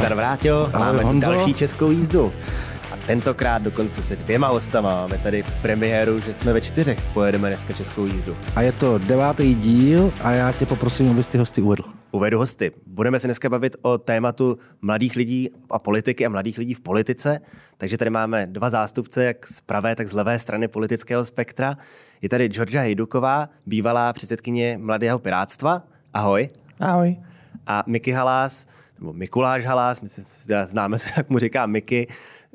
Nazdar Vráťo, máme tu další českou jízdu. A tentokrát dokonce se dvěma hostama. Máme tady premiéru, že jsme ve čtyřech. Pojedeme dneska českou jízdu. A je to devátý díl a já tě poprosím, abys ty hosty uvedl. Uvedu hosty. Budeme se dneska bavit o tématu mladých lidí a politiky a mladých lidí v politice. Takže tady máme dva zástupce, jak z pravé, tak z levé strany politického spektra. Je tady Georgia Hejduková, bývalá předsedkyně Mladého pirátstva. Ahoj. Ahoj. A Miky Halás, nebo Mikuláš Halás, my se známe se, jak mu říká Miky,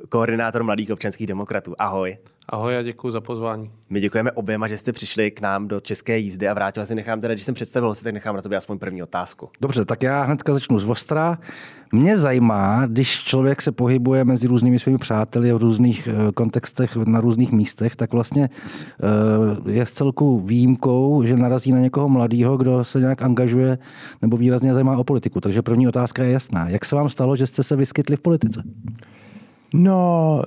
koordinátor Mladých občanských demokratů. Ahoj. Ahoj a děkuji za pozvání. My děkujeme oběma, že jste přišli k nám do české jízdy a vrátil si nechám teda, když jsem představil se, tak nechám na tobě aspoň první otázku. Dobře, tak já hnedka začnu z Vostra. Mě zajímá, když člověk se pohybuje mezi různými svými přáteli v různých eh, kontextech, na různých místech, tak vlastně eh, je v celku výjimkou, že narazí na někoho mladého, kdo se nějak angažuje nebo výrazně zajímá o politiku. Takže první otázka je jasná. Jak se vám stalo, že jste se vyskytli v politice? No,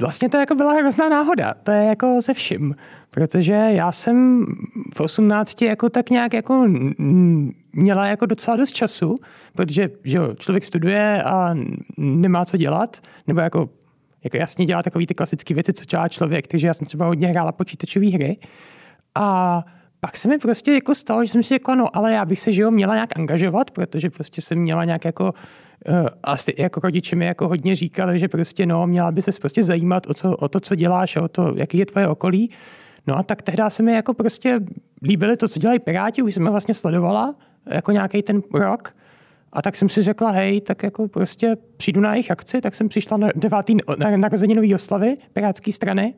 vlastně to jako byla hrozná náhoda. To je jako se vším. Protože já jsem v 18 jako tak nějak jako měla jako docela dost času, protože že jo, člověk studuje a nemá co dělat, nebo jako, jako jasně dělá takové ty klasické věci, co dělá člověk, takže já jsem třeba hodně hrála počítačové hry. A pak se mi prostě jako stalo, že jsem si jako, no, ale já bych se, že jo, měla nějak angažovat, protože prostě jsem měla nějak jako Uh, asi jako rodiče mi jako hodně říkali, že prostě no, měla by se prostě zajímat o, co, o to, co děláš, o to, jaký je tvoje okolí. No a tak tehdy se mi jako prostě líbily to, co dělají Piráti, už jsem je vlastně sledovala jako nějaký ten rok. A tak jsem si řekla, hej, tak jako prostě přijdu na jejich akci, tak jsem přišla na devátý narozeninový oslavy Pirátské strany.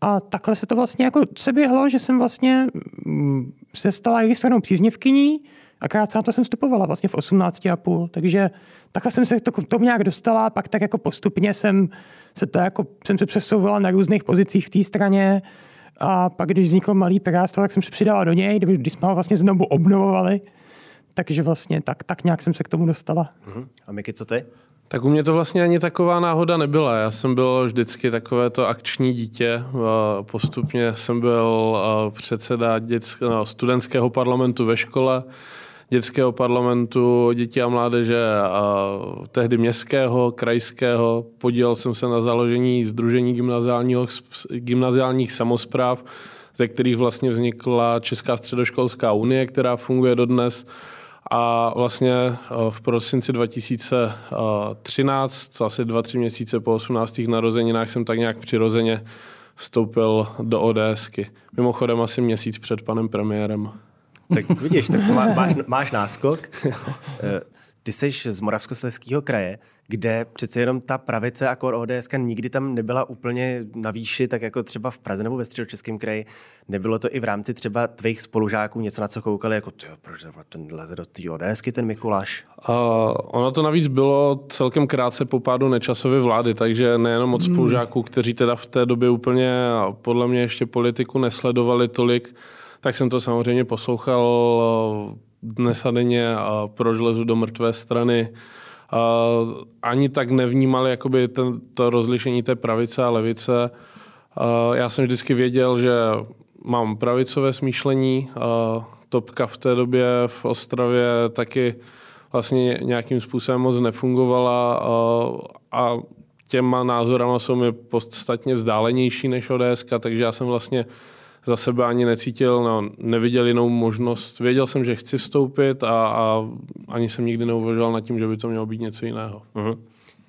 A takhle se to vlastně jako se běhlo, že jsem vlastně mm, se stala jejich stranou příznivkyní, a krátce na to jsem vstupovala vlastně v 18 a půl, takže takhle jsem se to, to nějak dostala, pak tak jako postupně jsem se to jako, jsem se přesouvala na různých pozicích v té straně a pak, když vzniklo malý piráctvo, tak jsem se přidala do něj, když jsme ho vlastně znovu obnovovali, takže vlastně tak, tak nějak jsem se k tomu dostala. Uh-huh. A Miky, co ty? Tak u mě to vlastně ani taková náhoda nebyla. Já jsem byl vždycky takové to akční dítě. Postupně jsem byl předseda dětského, no, studentského parlamentu ve škole dětského parlamentu dětí a mládeže a tehdy městského, krajského. Podílel jsem se na založení Združení gymnaziálních samozpráv, ze kterých vlastně vznikla Česká středoškolská unie, která funguje dodnes. A vlastně v prosinci 2013, asi dva, tři měsíce po 18. narozeninách, jsem tak nějak přirozeně vstoupil do ODSky. Mimochodem asi měsíc před panem premiérem. Tak vidíš, tak to má, máš, máš náskok. Ty jsi z Moravskoslezského kraje, kde přece jenom ta pravice a kor ODS nikdy tam nebyla úplně na výši, tak jako třeba v Praze nebo ve středočeském kraji. Nebylo to i v rámci třeba tvých spolužáků něco, na co koukali, jako ty, proč ten leze do té ODSky, ten Mikuláš? Uh, ono to navíc bylo celkem krátce po pádu nečasové vlády, takže nejenom od hmm. spolužáků, kteří teda v té době úplně podle mě ještě politiku nesledovali tolik, tak jsem to samozřejmě poslouchal dnes a denně a proč lezu do mrtvé strany. Ani tak nevnímali jakoby ten, to rozlišení té pravice a levice. Já jsem vždycky věděl, že mám pravicové smýšlení. Topka v té době v Ostravě taky vlastně nějakým způsobem moc nefungovala a, a těma názorama jsou mi podstatně vzdálenější než ODS, takže já jsem vlastně za sebe ani necítil, no, neviděl jinou možnost. Věděl jsem, že chci vstoupit a, a ani jsem nikdy neuvažoval nad tím, že by to mělo být něco jiného. Uh-huh.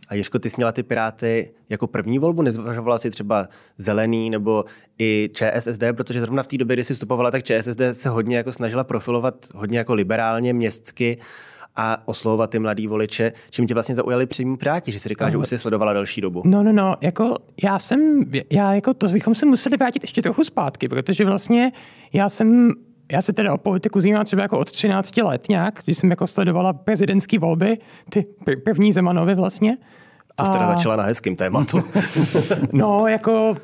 A Jiřko, ty jsi měla ty Piráty jako první volbu? Nezvažovala si třeba zelený nebo i ČSSD, protože zrovna v té době, kdy jsi vstupovala, tak ČSSD se hodně jako snažila profilovat hodně jako liberálně, městsky a oslovovat ty mladý voliče. Čím tě vlastně zaujali přímí Piráti, že jsi říkala, no. že už jsi sledovala delší dobu? No, no, no, jako já jsem, já jako to bychom se museli vrátit ještě trochu zpátky, protože vlastně já jsem já se teda o politiku zajímám třeba jako od 13 let nějak, když jsem jako sledovala prezidentské volby, ty první Zemanovy vlastně. To jste a... začala na hezkým tématu. no, jako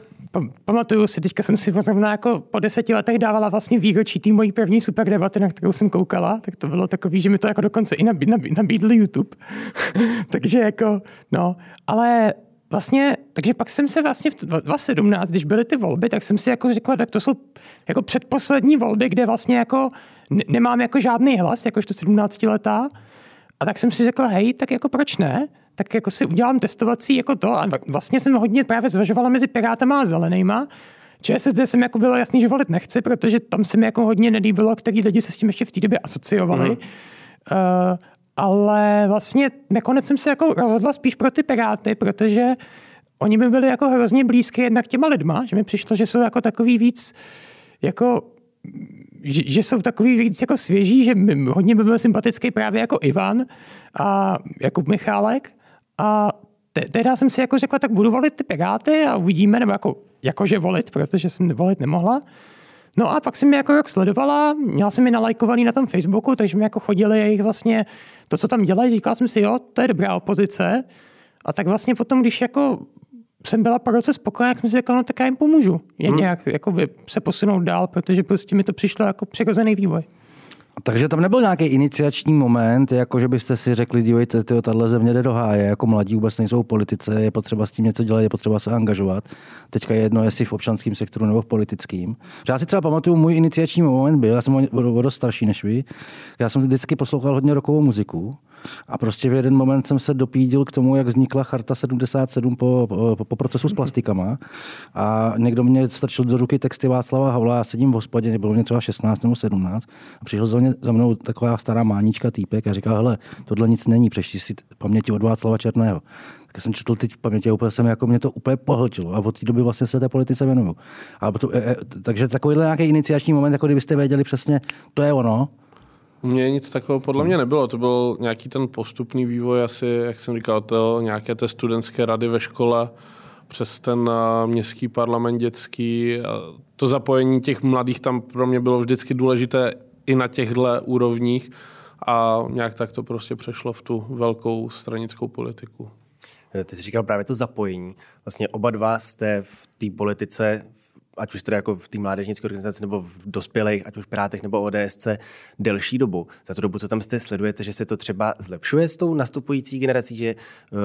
pamatuju si, teďka jsem si zrovna jako po deseti letech dávala vlastně výročí té mojí první super debaty, na kterou jsem koukala, tak to bylo takový, že mi to jako dokonce i nabídl YouTube. takže jako, no, ale vlastně, takže pak jsem se vlastně v 2017, když byly ty volby, tak jsem si jako řekla, tak to jsou jako předposlední volby, kde vlastně jako nemám jako žádný hlas, jakožto 17 letá, A tak jsem si řekl, hej, tak jako proč ne? Tak jako si udělám testovací jako to a vlastně jsem hodně právě zvažovala mezi Pirátama a Zelenýma. ČSSD jsem jako bylo jasný, že volit nechci, protože tam se mi jako hodně nelíbilo, který lidi se s tím ještě v té době asociovali. Mm. Uh, ale vlastně nakonec jsem se jako rozhodla spíš pro ty Piráty, protože oni by byli jako hrozně blízky jednak těma lidma, že mi přišlo, že jsou jako takový víc jako že, že jsou takový víc jako svěží, že hodně by byl sympatický právě jako Ivan a jako Michálek. A teda jsem si jako řekla, tak budu volit ty Piráty a uvidíme, nebo jako, jakože volit, protože jsem volit nemohla. No a pak jsem mi jako rok sledovala, měla jsem mi nalajkovaný na tom Facebooku, takže mi jako chodili jejich vlastně to, co tam dělají, říkala jsem si, jo, to je dobrá opozice. A tak vlastně potom, když jako jsem byla po roce spokojená, jak jsem si řekla, no tak já jim pomůžu. Je hmm. nějak jako se posunout dál, protože prostě mi to přišlo jako přirozený vývoj. Takže tam nebyl nějaký iniciační moment, jako že byste si řekli, dívejte, tyjo, tahle země jde do háje, jako mladí vůbec nejsou v politice, je potřeba s tím něco dělat, je potřeba se angažovat. Teďka je jedno, jestli v občanském sektoru nebo v politickém. Já si třeba pamatuju, můj iniciační moment byl, já jsem o dost starší než vy, já jsem vždycky poslouchal hodně rokovou muziku a prostě v jeden moment jsem se dopídil k tomu, jak vznikla Charta 77 po, po, po procesu s plastikama. A někdo mě strčil do ruky texty Václava Havla, já sedím v hospodě, bylo mě třeba 16 nebo 17, a přišel za, mě, za mnou taková stará mánička týpek a říkal, hele, tohle nic není, přečti si paměti od Václava Černého. Tak jsem četl teď paměti a úplně jsem, jako mě to úplně pohltilo a od té doby vlastně se té politice věnuju. A to, e, e, takže takovýhle nějaký iniciační moment, jako kdybyste věděli přesně, to je ono, u mě nic takového podle mě nebylo. To byl nějaký ten postupný vývoj, asi, jak jsem říkal, to, nějaké té studentské rady ve škole, přes ten městský parlament dětský. To zapojení těch mladých tam pro mě bylo vždycky důležité i na těchto úrovních a nějak tak to prostě přešlo v tu velkou stranickou politiku. Ty jsi říkal právě to zapojení. Vlastně oba dva jste v té politice ať už teda jako v té mládežnické organizaci nebo v dospělých, ať už Pirátech nebo ODSC, delší dobu. Za tu dobu, co tam jste, sledujete, že se to třeba zlepšuje s tou nastupující generací, že uh,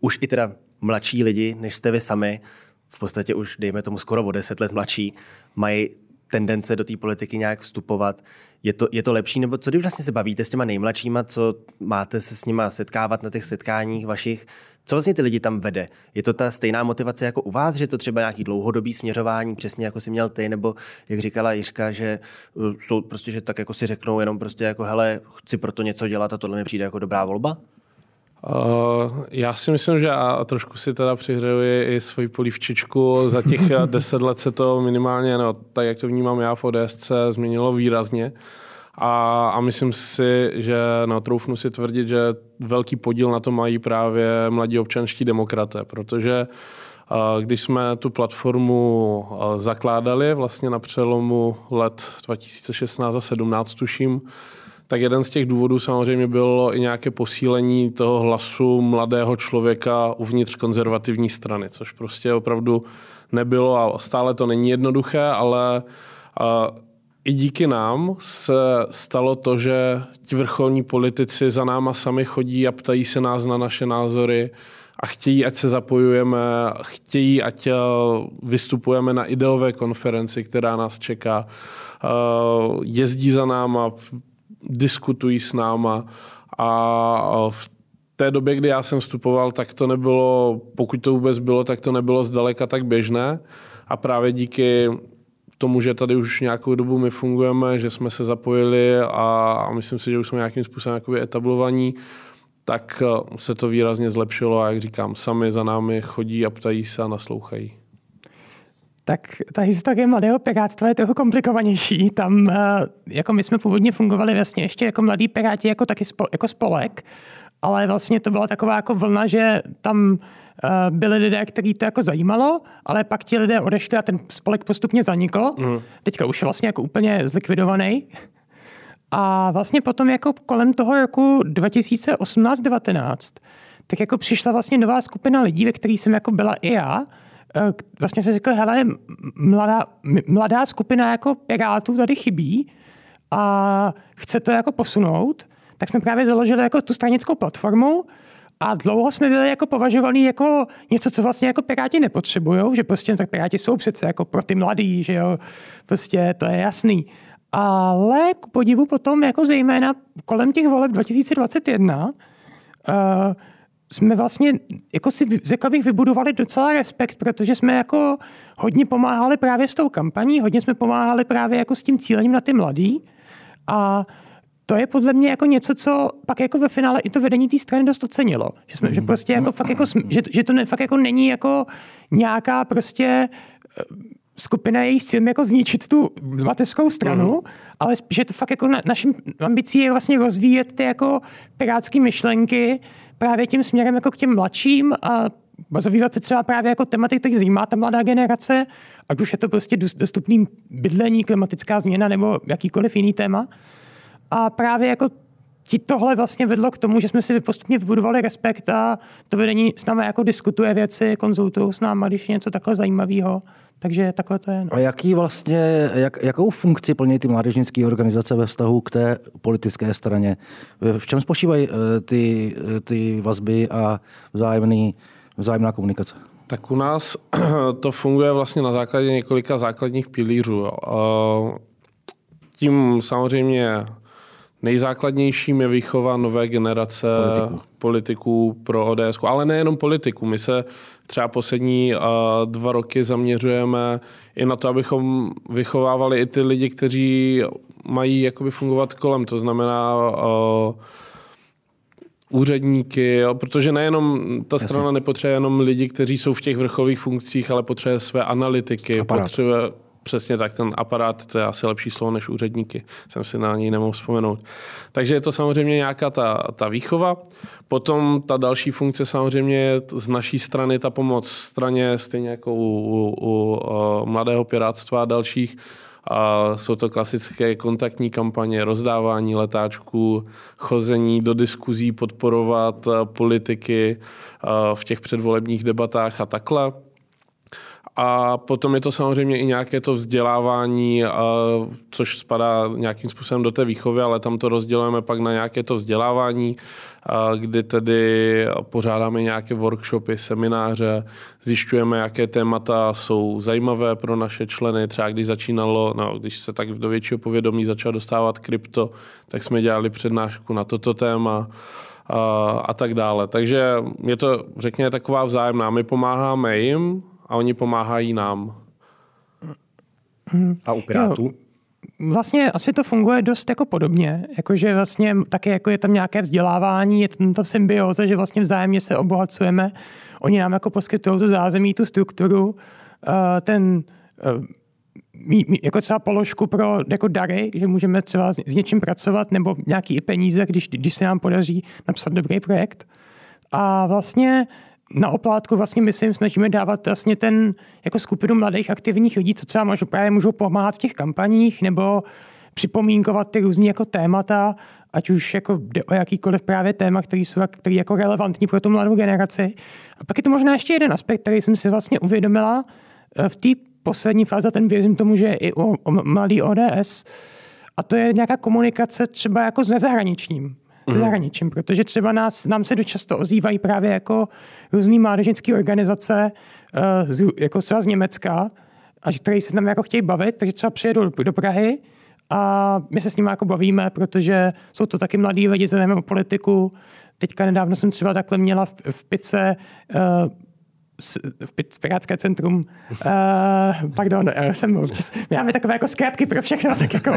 už i teda mladší lidi, než jste vy sami, v podstatě už, dejme tomu, skoro o deset let mladší, mají tendence do té politiky nějak vstupovat. Je to, je to lepší, nebo co když vlastně se bavíte s těma nejmladšíma, co máte se s nima setkávat na těch setkáních vašich, co vlastně ty lidi tam vede? Je to ta stejná motivace jako u vás, že to třeba nějaký dlouhodobý směřování, přesně jako si měl ty, nebo jak říkala Jiřka, že uh, jsou prostě, že tak jako si řeknou jenom prostě jako hele, chci proto něco dělat a tohle mi přijde jako dobrá volba? Uh, já si myslím, že a trošku si teda přihrajuji i svoji polívčičku. Za těch deset let se to minimálně, no, tak jak to vnímám já v ODSC, změnilo výrazně. A, a myslím si, že no, troufnu si tvrdit, že velký podíl na to mají právě mladí občanští demokraté, protože když jsme tu platformu zakládali vlastně na přelomu let 2016 a 2017, tuším, tak jeden z těch důvodů samozřejmě bylo i nějaké posílení toho hlasu mladého člověka uvnitř konzervativní strany, což prostě opravdu nebylo a stále to není jednoduché, ale i díky nám se stalo to, že ti vrcholní politici za náma sami chodí a ptají se nás na naše názory a chtějí, ať se zapojujeme, chtějí, ať vystupujeme na ideové konferenci, která nás čeká. Jezdí za náma, diskutují s náma a v té době, kdy já jsem vstupoval, tak to nebylo, pokud to vůbec bylo, tak to nebylo zdaleka tak běžné a právě díky tomu, že tady už nějakou dobu my fungujeme, že jsme se zapojili a, myslím si, že už jsme nějakým způsobem etablovaní, tak eh, se to výrazně zlepšilo a jak říkám, sami za námi chodí a ptají se a naslouchají. Tak ta historie mladého pirátstva je trochu komplikovanější. Tam, eh, jako my jsme původně fungovali vlastně ještě jako mladí piráti, jako taky spo, jako spolek, ale vlastně to byla taková jako vlna, že tam Eh, byli lidé, kteří to jako zajímalo, ale pak ti lidé odešli a ten spolek postupně zanikl. Mm. Teďka už je vlastně jako úplně zlikvidovaný. A vlastně potom jako kolem toho roku 2018-19 tak jako přišla vlastně nová skupina lidí, ve kterých jsem jako byla i já. Eh, vlastně jsme řekli, hele, mladá, mladá skupina jako pirátů tady chybí a chce to jako posunout. Tak jsme právě založili jako tu stranickou platformu, a dlouho jsme byli jako považovaní jako něco, co vlastně jako Piráti nepotřebují, že prostě tak Piráti jsou přece jako pro ty mladý, že jo, prostě to je jasný. Ale k podivu potom, jako zejména kolem těch voleb 2021, uh, jsme vlastně, jako si řekl bych, vybudovali docela respekt, protože jsme jako hodně pomáhali právě s tou kampaní, hodně jsme pomáhali právě jako s tím cílením na ty mladý a to je podle mě jako něco, co pak jako ve finále i to vedení té strany dost ocenilo. Že, jsme, že prostě jako fakt jako, že, že to ne, fakt jako není jako nějaká prostě skupina jejich cílem jako zničit tu mateřskou stranu, mm. ale že to fakt jako na, naším ambicí je vlastně rozvíjet ty jako pirátské myšlenky právě tím směrem jako k těm mladším a zabývat se třeba právě jako tematy, který zajímá ta mladá generace, ať už je to prostě dostupný bydlení, klimatická změna nebo jakýkoliv jiný téma. A právě jako ti tohle vlastně vedlo k tomu, že jsme si postupně vybudovali respekt a to vedení s námi jako diskutuje věci, konzultují s námi, když je něco takhle zajímavého. Takže takhle to je. No. A jaký vlastně, jak, jakou funkci plní ty mládežnické organizace ve vztahu k té politické straně? V čem spočívají eh, ty, eh, ty vazby a vzájemný, vzájemná komunikace? Tak u nás to funguje vlastně na základě několika základních pilířů. Tím samozřejmě Nejzákladnějším je výchova nové generace politiků, politiků pro ODS, ale nejenom politiků. My se třeba poslední uh, dva roky zaměřujeme i na to, abychom vychovávali i ty lidi, kteří mají jakoby fungovat kolem. To znamená uh, úředníky, jo, protože nejenom ta strana Jasně. nepotřebuje jenom lidi, kteří jsou v těch vrcholových funkcích, ale potřebuje své analytiky, Aparát. potřebuje Přesně tak, ten aparát, to je asi lepší slovo než úředníky, jsem si na něj nemohl vzpomenout. Takže je to samozřejmě nějaká ta, ta výchova. Potom ta další funkce samozřejmě je z naší strany ta pomoc straně, stejně jako u, u, u Mladého pirátstva a dalších, a jsou to klasické kontaktní kampaně, rozdávání letáčků, chození do diskuzí, podporovat politiky v těch předvolebních debatách a takhle. A potom je to samozřejmě i nějaké to vzdělávání, což spadá nějakým způsobem do té výchovy, ale tam to rozdělujeme pak na nějaké to vzdělávání, kdy tedy pořádáme nějaké workshopy, semináře, zjišťujeme, jaké témata jsou zajímavé pro naše členy. Třeba když začínalo, no, když se tak do většího povědomí začalo dostávat krypto, tak jsme dělali přednášku na toto téma a tak dále. Takže je to, řekněme, taková vzájemná. My pomáháme jim, a oni pomáhají nám. A u Pirátů? Jo. Vlastně asi to funguje dost jako podobně, jakože vlastně také jako je tam nějaké vzdělávání, je tam to symbioza, že vlastně vzájemně se obohacujeme. Oni nám jako poskytují tu zázemí, tu strukturu, eh, ten eh, jako třeba položku pro jako dary, že můžeme třeba s, něčím pracovat, nebo nějaký peníze, když, když se nám podaří napsat dobrý projekt. A vlastně na oplátku vlastně my se jim snažíme dávat vlastně ten jako skupinu mladých aktivních lidí, co třeba můžou, právě můžou pomáhat v těch kampaních nebo připomínkovat ty různé jako témata, ať už jako jde o jakýkoliv právě téma, který jsou který jako relevantní pro tu mladou generaci. A pak je to možná ještě jeden aspekt, který jsem si vlastně uvědomila eh, v té poslední fázi, ten věřím tomu, že i o, o mladý ODS, a to je nějaká komunikace třeba jako s nezahraničním mm. zahraničím, protože třeba nás, nám se dočasto ozývají právě jako různý mládežnické organizace, uh, jako třeba z Německa, a které se tam jako chtějí bavit, takže třeba přijedou do Prahy a my se s nimi jako bavíme, protože jsou to taky mladí lidi, zajímavé o politiku. Teďka nedávno jsem třeba takhle měla v, v Pice uh, Pirátské centrum, uh, pardon, uh, jsem občas, máme takové jako zkrátky pro všechno, tak jako,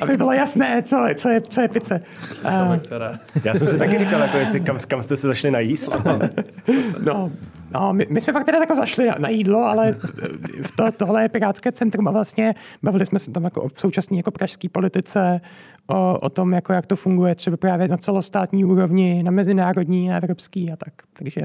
aby bylo jasné, co, co, je, co je pice. Uh, Já jsem si taky říkal, jako jestli kam, kam jste se zašli najíst. no, no my, my, jsme fakt teda jako zašli na, na jídlo, ale to, tohle je Pirátské centrum a vlastně bavili jsme se tam jako o současné jako pražské politice, o, o tom, jako, jak to funguje třeba právě na celostátní úrovni, na mezinárodní, na evropský a tak. Takže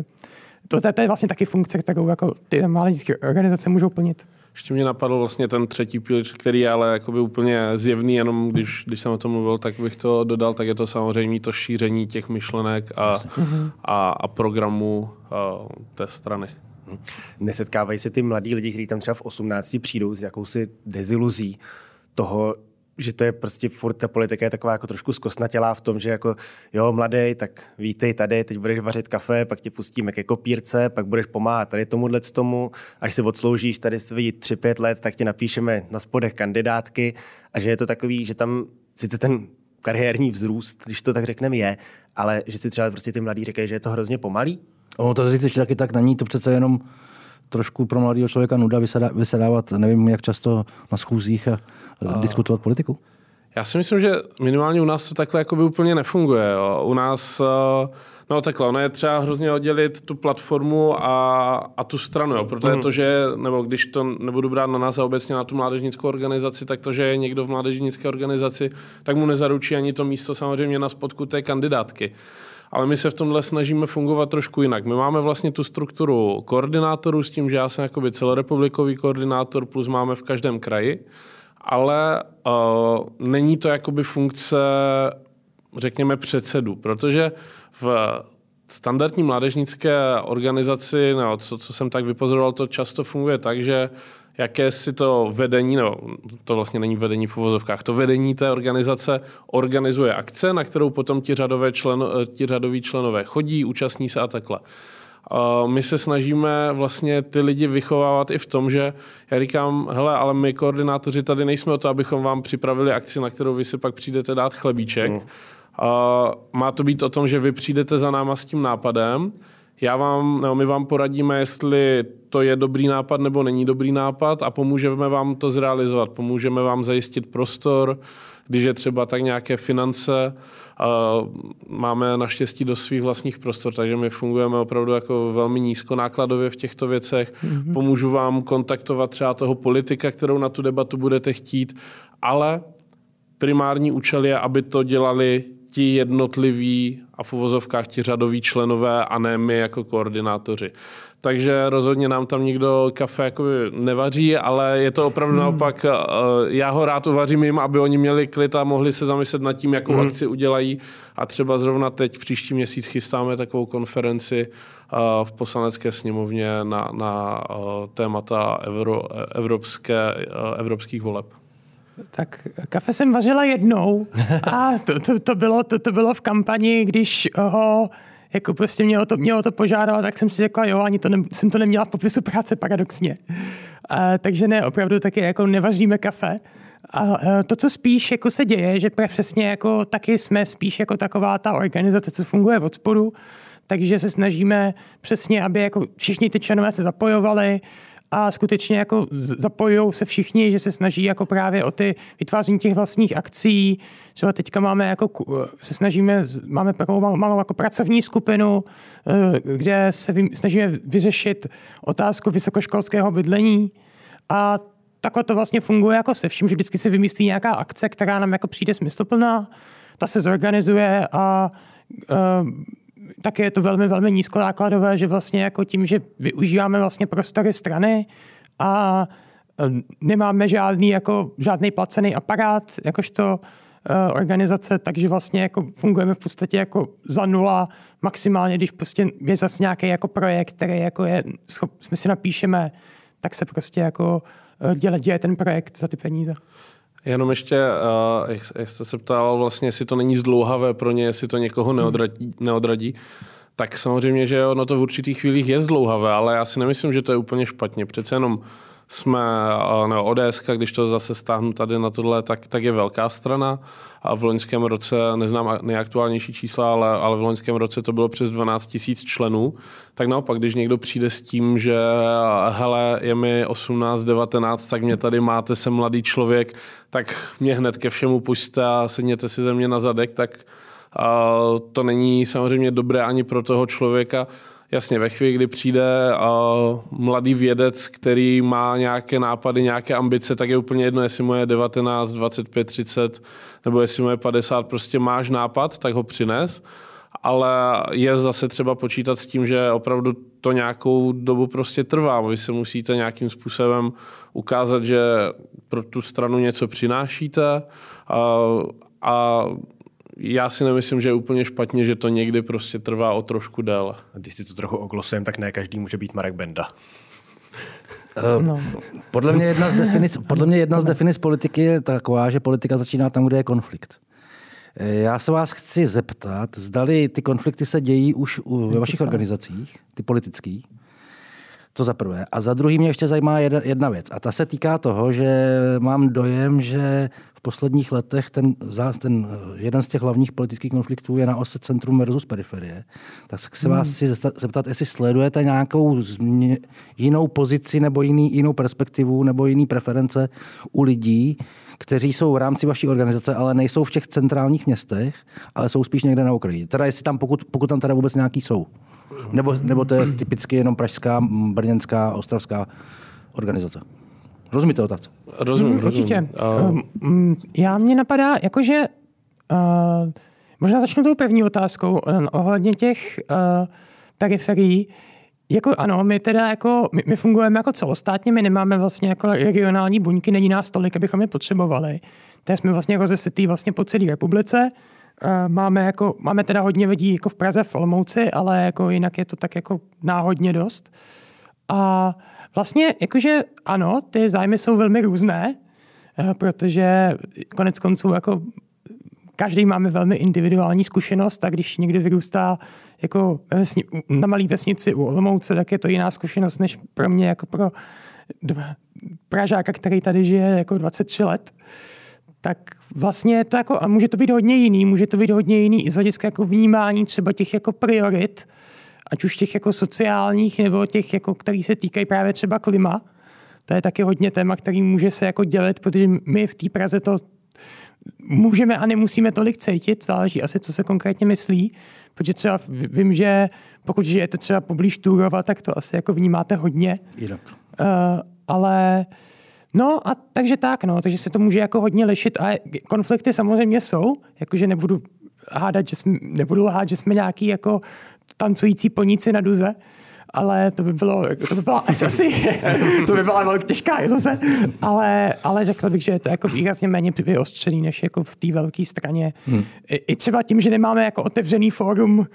to, to, to je vlastně taky funkce, kterou jako ty mládežnické organizace můžou plnit. Ještě mě napadl vlastně ten třetí pilíř, který je ale jakoby úplně zjevný, jenom když, když jsem o tom mluvil, tak bych to dodal, tak je to samozřejmě to šíření těch myšlenek a, a, a programů a, té strany. Nesetkávají se ty mladí lidi, kteří tam třeba v 18 přijdou s jakousi deziluzí toho, že to je prostě furt ta politika je taková jako trošku zkosnatělá v tom, že jako jo, mladý, tak vítej tady, teď budeš vařit kafe, pak tě pustíme ke kopírce, pak budeš pomáhat tady tomuhle tomu, až si odsloužíš tady svý tři, pět let, tak ti napíšeme na spodech kandidátky a že je to takový, že tam sice ten kariérní vzrůst, když to tak řekneme, je, ale že si třeba prostě ty mladí říkají, že je to hrozně pomalý. Ono to říct ještě taky tak není, to přece jenom trošku pro mladého člověka nuda vysedávat, nevím, jak často na schůzích a, a... diskutovat politiku. Já si myslím, že minimálně u nás to takhle jako by úplně nefunguje. Jo. U nás, eh, no takhle, ono je třeba hrozně oddělit tu platformu a, a tu stranu, jo. protože mm. to, že, nebo když to nebudu brát na nás a obecně na tu mládežnickou organizaci, tak to, že je někdo v mládežnické organizaci, tak mu nezaručí ani to místo samozřejmě na spodku té kandidátky ale my se v tomhle snažíme fungovat trošku jinak. My máme vlastně tu strukturu koordinátorů s tím, že já jsem jakoby celorepublikový koordinátor, plus máme v každém kraji, ale uh, není to jakoby funkce, řekněme, předsedu, protože v standardní mládežnické organizaci, no, co, co jsem tak vypozoroval, to často funguje tak, že jaké si to vedení, no to vlastně není vedení v uvozovkách, to vedení té organizace organizuje akce, na kterou potom ti, řadové člen, ti řadoví členové chodí, účastní se a takhle. My se snažíme vlastně ty lidi vychovávat i v tom, že já říkám, hele, ale my koordinátoři tady nejsme o to, abychom vám připravili akci, na kterou vy si pak přijdete dát chlebíček. Mm. Má to být o tom, že vy přijdete za náma s tím nápadem, já vám, nebo my vám poradíme, jestli to je dobrý nápad nebo není dobrý nápad a pomůžeme vám to zrealizovat. Pomůžeme vám zajistit prostor, když je třeba tak nějaké finance. Máme naštěstí do svých vlastních prostor, takže my fungujeme opravdu jako velmi nízkonákladově v těchto věcech. Mm-hmm. Pomůžu vám kontaktovat třeba toho politika, kterou na tu debatu budete chtít, ale primární účel je, aby to dělali ti jednotliví a v uvozovkách ti řadoví členové a ne my jako koordinátoři. Takže rozhodně nám tam nikdo kafe jako nevaří, ale je to opravdu hmm. naopak, eh, já ho rád uvařím jim, aby oni měli klid a mohli se zamyslet nad tím, jakou hmm. akci udělají. A třeba zrovna teď příští měsíc chystáme takovou konferenci eh, v poslanecké sněmovně na, na eh, témata evro, evropské, evropských voleb. Tak kafe jsem vařila jednou a to, to, to, bylo, to, to bylo v kampani, když ho jako prostě mělo to, mělo to požádat, tak jsem si řekla, jo, ani to ne, jsem to neměla v popisu práce paradoxně. A, takže ne, opravdu taky jako nevaříme kafe. A, a to, co spíš jako se děje, že přesně jako taky jsme spíš jako taková ta organizace, co funguje od spodu, takže se snažíme přesně, aby jako všichni ty členové se zapojovali, a skutečně jako zapojují se všichni, že se snaží jako právě o ty vytváření těch vlastních akcí. Třeba teďka máme jako, se snažíme, máme takovou malou jako pracovní skupinu, eh, kde se snažíme vyřešit otázku vysokoškolského bydlení a takhle to vlastně funguje jako se vším, že vždycky se vymyslí nějaká akce, která nám jako přijde smysluplná, ta se zorganizuje a uh, tak je to velmi, velmi nízkonákladové, že vlastně jako tím, že využíváme vlastně prostory strany a e, nemáme žádný, jako, žádný placený aparát, jakožto uh, organizace, takže vlastně jako fungujeme v podstatě jako za nula, maximálně, když prostě je zase nějaký jako projekt, který jako je, schop, my si napíšeme, tak se prostě jako e, děje, děje ten projekt za ty peníze. Jenom ještě, uh, jak, jak jste se ptal, vlastně, jestli to není zdlouhavé pro ně, jestli to někoho neodradí, neodradí tak samozřejmě, že ono to v určitých chvílích je zdlouhavé, ale já si nemyslím, že to je úplně špatně. Přece jenom jsme, no, ODS, když to zase stáhnu tady na tohle, tak, tak je velká strana a v loňském roce, neznám nejaktuálnější čísla, ale, ale v loňském roce to bylo přes 12 tisíc členů, tak naopak, když někdo přijde s tím, že hele, je mi 18, 19, tak mě tady máte, jsem mladý člověk, tak mě hned ke všemu puste a sedněte si ze mě na zadek, tak a to není samozřejmě dobré ani pro toho člověka. Jasně, ve chvíli, kdy přijde mladý vědec, který má nějaké nápady, nějaké ambice, tak je úplně jedno, jestli mu je 19, 25, 30, nebo jestli mu je 50, prostě máš nápad, tak ho přines. Ale je zase třeba počítat s tím, že opravdu to nějakou dobu prostě trvá. Vy se musíte nějakým způsobem ukázat, že pro tu stranu něco přinášíte a, a já si nemyslím, že je úplně špatně, že to někdy prostě trvá o trošku déle. A když si to trochu oglosujeme, tak ne každý může být Marek Benda. No. Podle, mě jedna z definic, podle mě jedna z definic politiky je taková, že politika začíná tam, kde je konflikt. Já se vás chci zeptat, zdali ty konflikty se dějí už ve vašich organizacích, ty politický. To za prvé. A za druhý mě ještě zajímá jedna, jedna věc. A ta se týká toho, že mám dojem, že v posledních letech ten, ten jeden z těch hlavních politických konfliktů je na ose centrum versus periferie. Tak se vás hmm. chci zeptat, jestli sledujete nějakou změ, jinou pozici nebo jiný, jinou perspektivu nebo jiný preference u lidí, kteří jsou v rámci vaší organizace, ale nejsou v těch centrálních městech, ale jsou spíš někde na okraji. Teda jestli tam, pokud, pokud tam teda vůbec nějaký jsou. Nebo, nebo to je typicky jenom pražská, brněnská, ostravská organizace? Rozumíte otázku? Rozumím, hmm, rozumím. Určitě. Uh... Já mě napadá, jakože uh, možná začnu tou první otázkou uh, ohledně těch uh, periferií. Jako ano, my teda jako, my, my fungujeme jako celostátně, my nemáme vlastně jako regionální buňky, není nás tolik, abychom je potřebovali. Tak jsme vlastně rozesetý vlastně po celé republice. Eh, máme, jako, máme teda hodně lidí jako v Praze, v Olomouci, ale jako jinak je to tak jako náhodně dost. A vlastně jakože ano, ty zájmy jsou velmi různé, eh, protože konec konců jako každý máme velmi individuální zkušenost a když někdy vyrůstá jako vesni, na malé vesnici u Olomouce, tak je to jiná zkušenost než pro mě jako pro Pražáka, který tady žije jako 23 let tak vlastně to jako, a může to být hodně jiný, může to být hodně jiný i z hlediska jako vnímání třeba těch jako priorit, ať už těch jako sociálních, nebo těch, jako, který se týkají právě třeba klima. To je taky hodně téma, který může se jako dělit, protože my v té Praze to můžeme a nemusíme tolik cítit, záleží asi, co se konkrétně myslí, protože třeba vím, že pokud žijete třeba poblíž Turova, tak to asi jako vnímáte hodně. Jinak. Uh, ale No a takže tak, no, takže se to může jako hodně lišit a konflikty samozřejmě jsou, jakože nebudu hádat, že jsme, nebudu lhát, že jsme nějaký jako tancující poníci na duze, ale to by bylo, to by byla asi, to by byla velmi těžká iluze, ale, ale řekl bych, že je to jako výrazně méně vyostřený, než jako v té velké straně. Hmm. I, I, třeba tím, že nemáme jako otevřený fórum,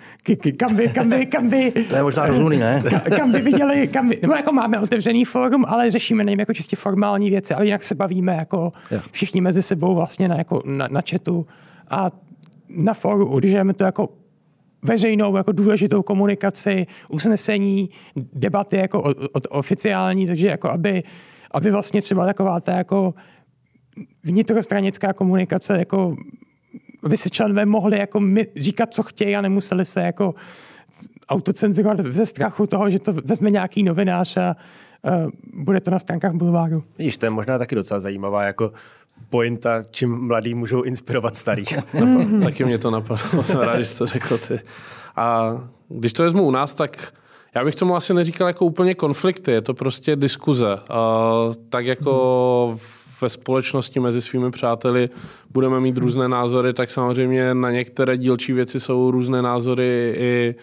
kam by, kam by, kam by... To je možná rozumný, ne? Kam by viděli, kam by, nebo jako máme otevřený fórum, ale řešíme nevím, jako čistě formální věci, ale jinak se bavíme jako všichni mezi sebou vlastně na, jako na, na chatu a na fóru udržujeme to jako veřejnou jako důležitou komunikaci, usnesení, debaty jako o, o, oficiální, takže jako aby, aby vlastně třeba taková ta jako vnitrostranická komunikace jako aby si členové mohli jako my, říkat, co chtějí a nemuseli se jako autocenzurovat ze strachu toho, že to vezme nějaký novinář a uh, bude to na stránkách bulváru. Vidíš, to je možná taky docela zajímavá jako pointa, čím mladí můžou inspirovat starý. taky mě to napadlo, jsem rád, že jsi to řekl ty. A když to vezmu u nás, tak já bych tomu asi neříkal jako úplně konflikty, je to prostě diskuze. A tak jako ve společnosti mezi svými přáteli budeme mít různé názory, tak samozřejmě na některé dílčí věci jsou různé názory i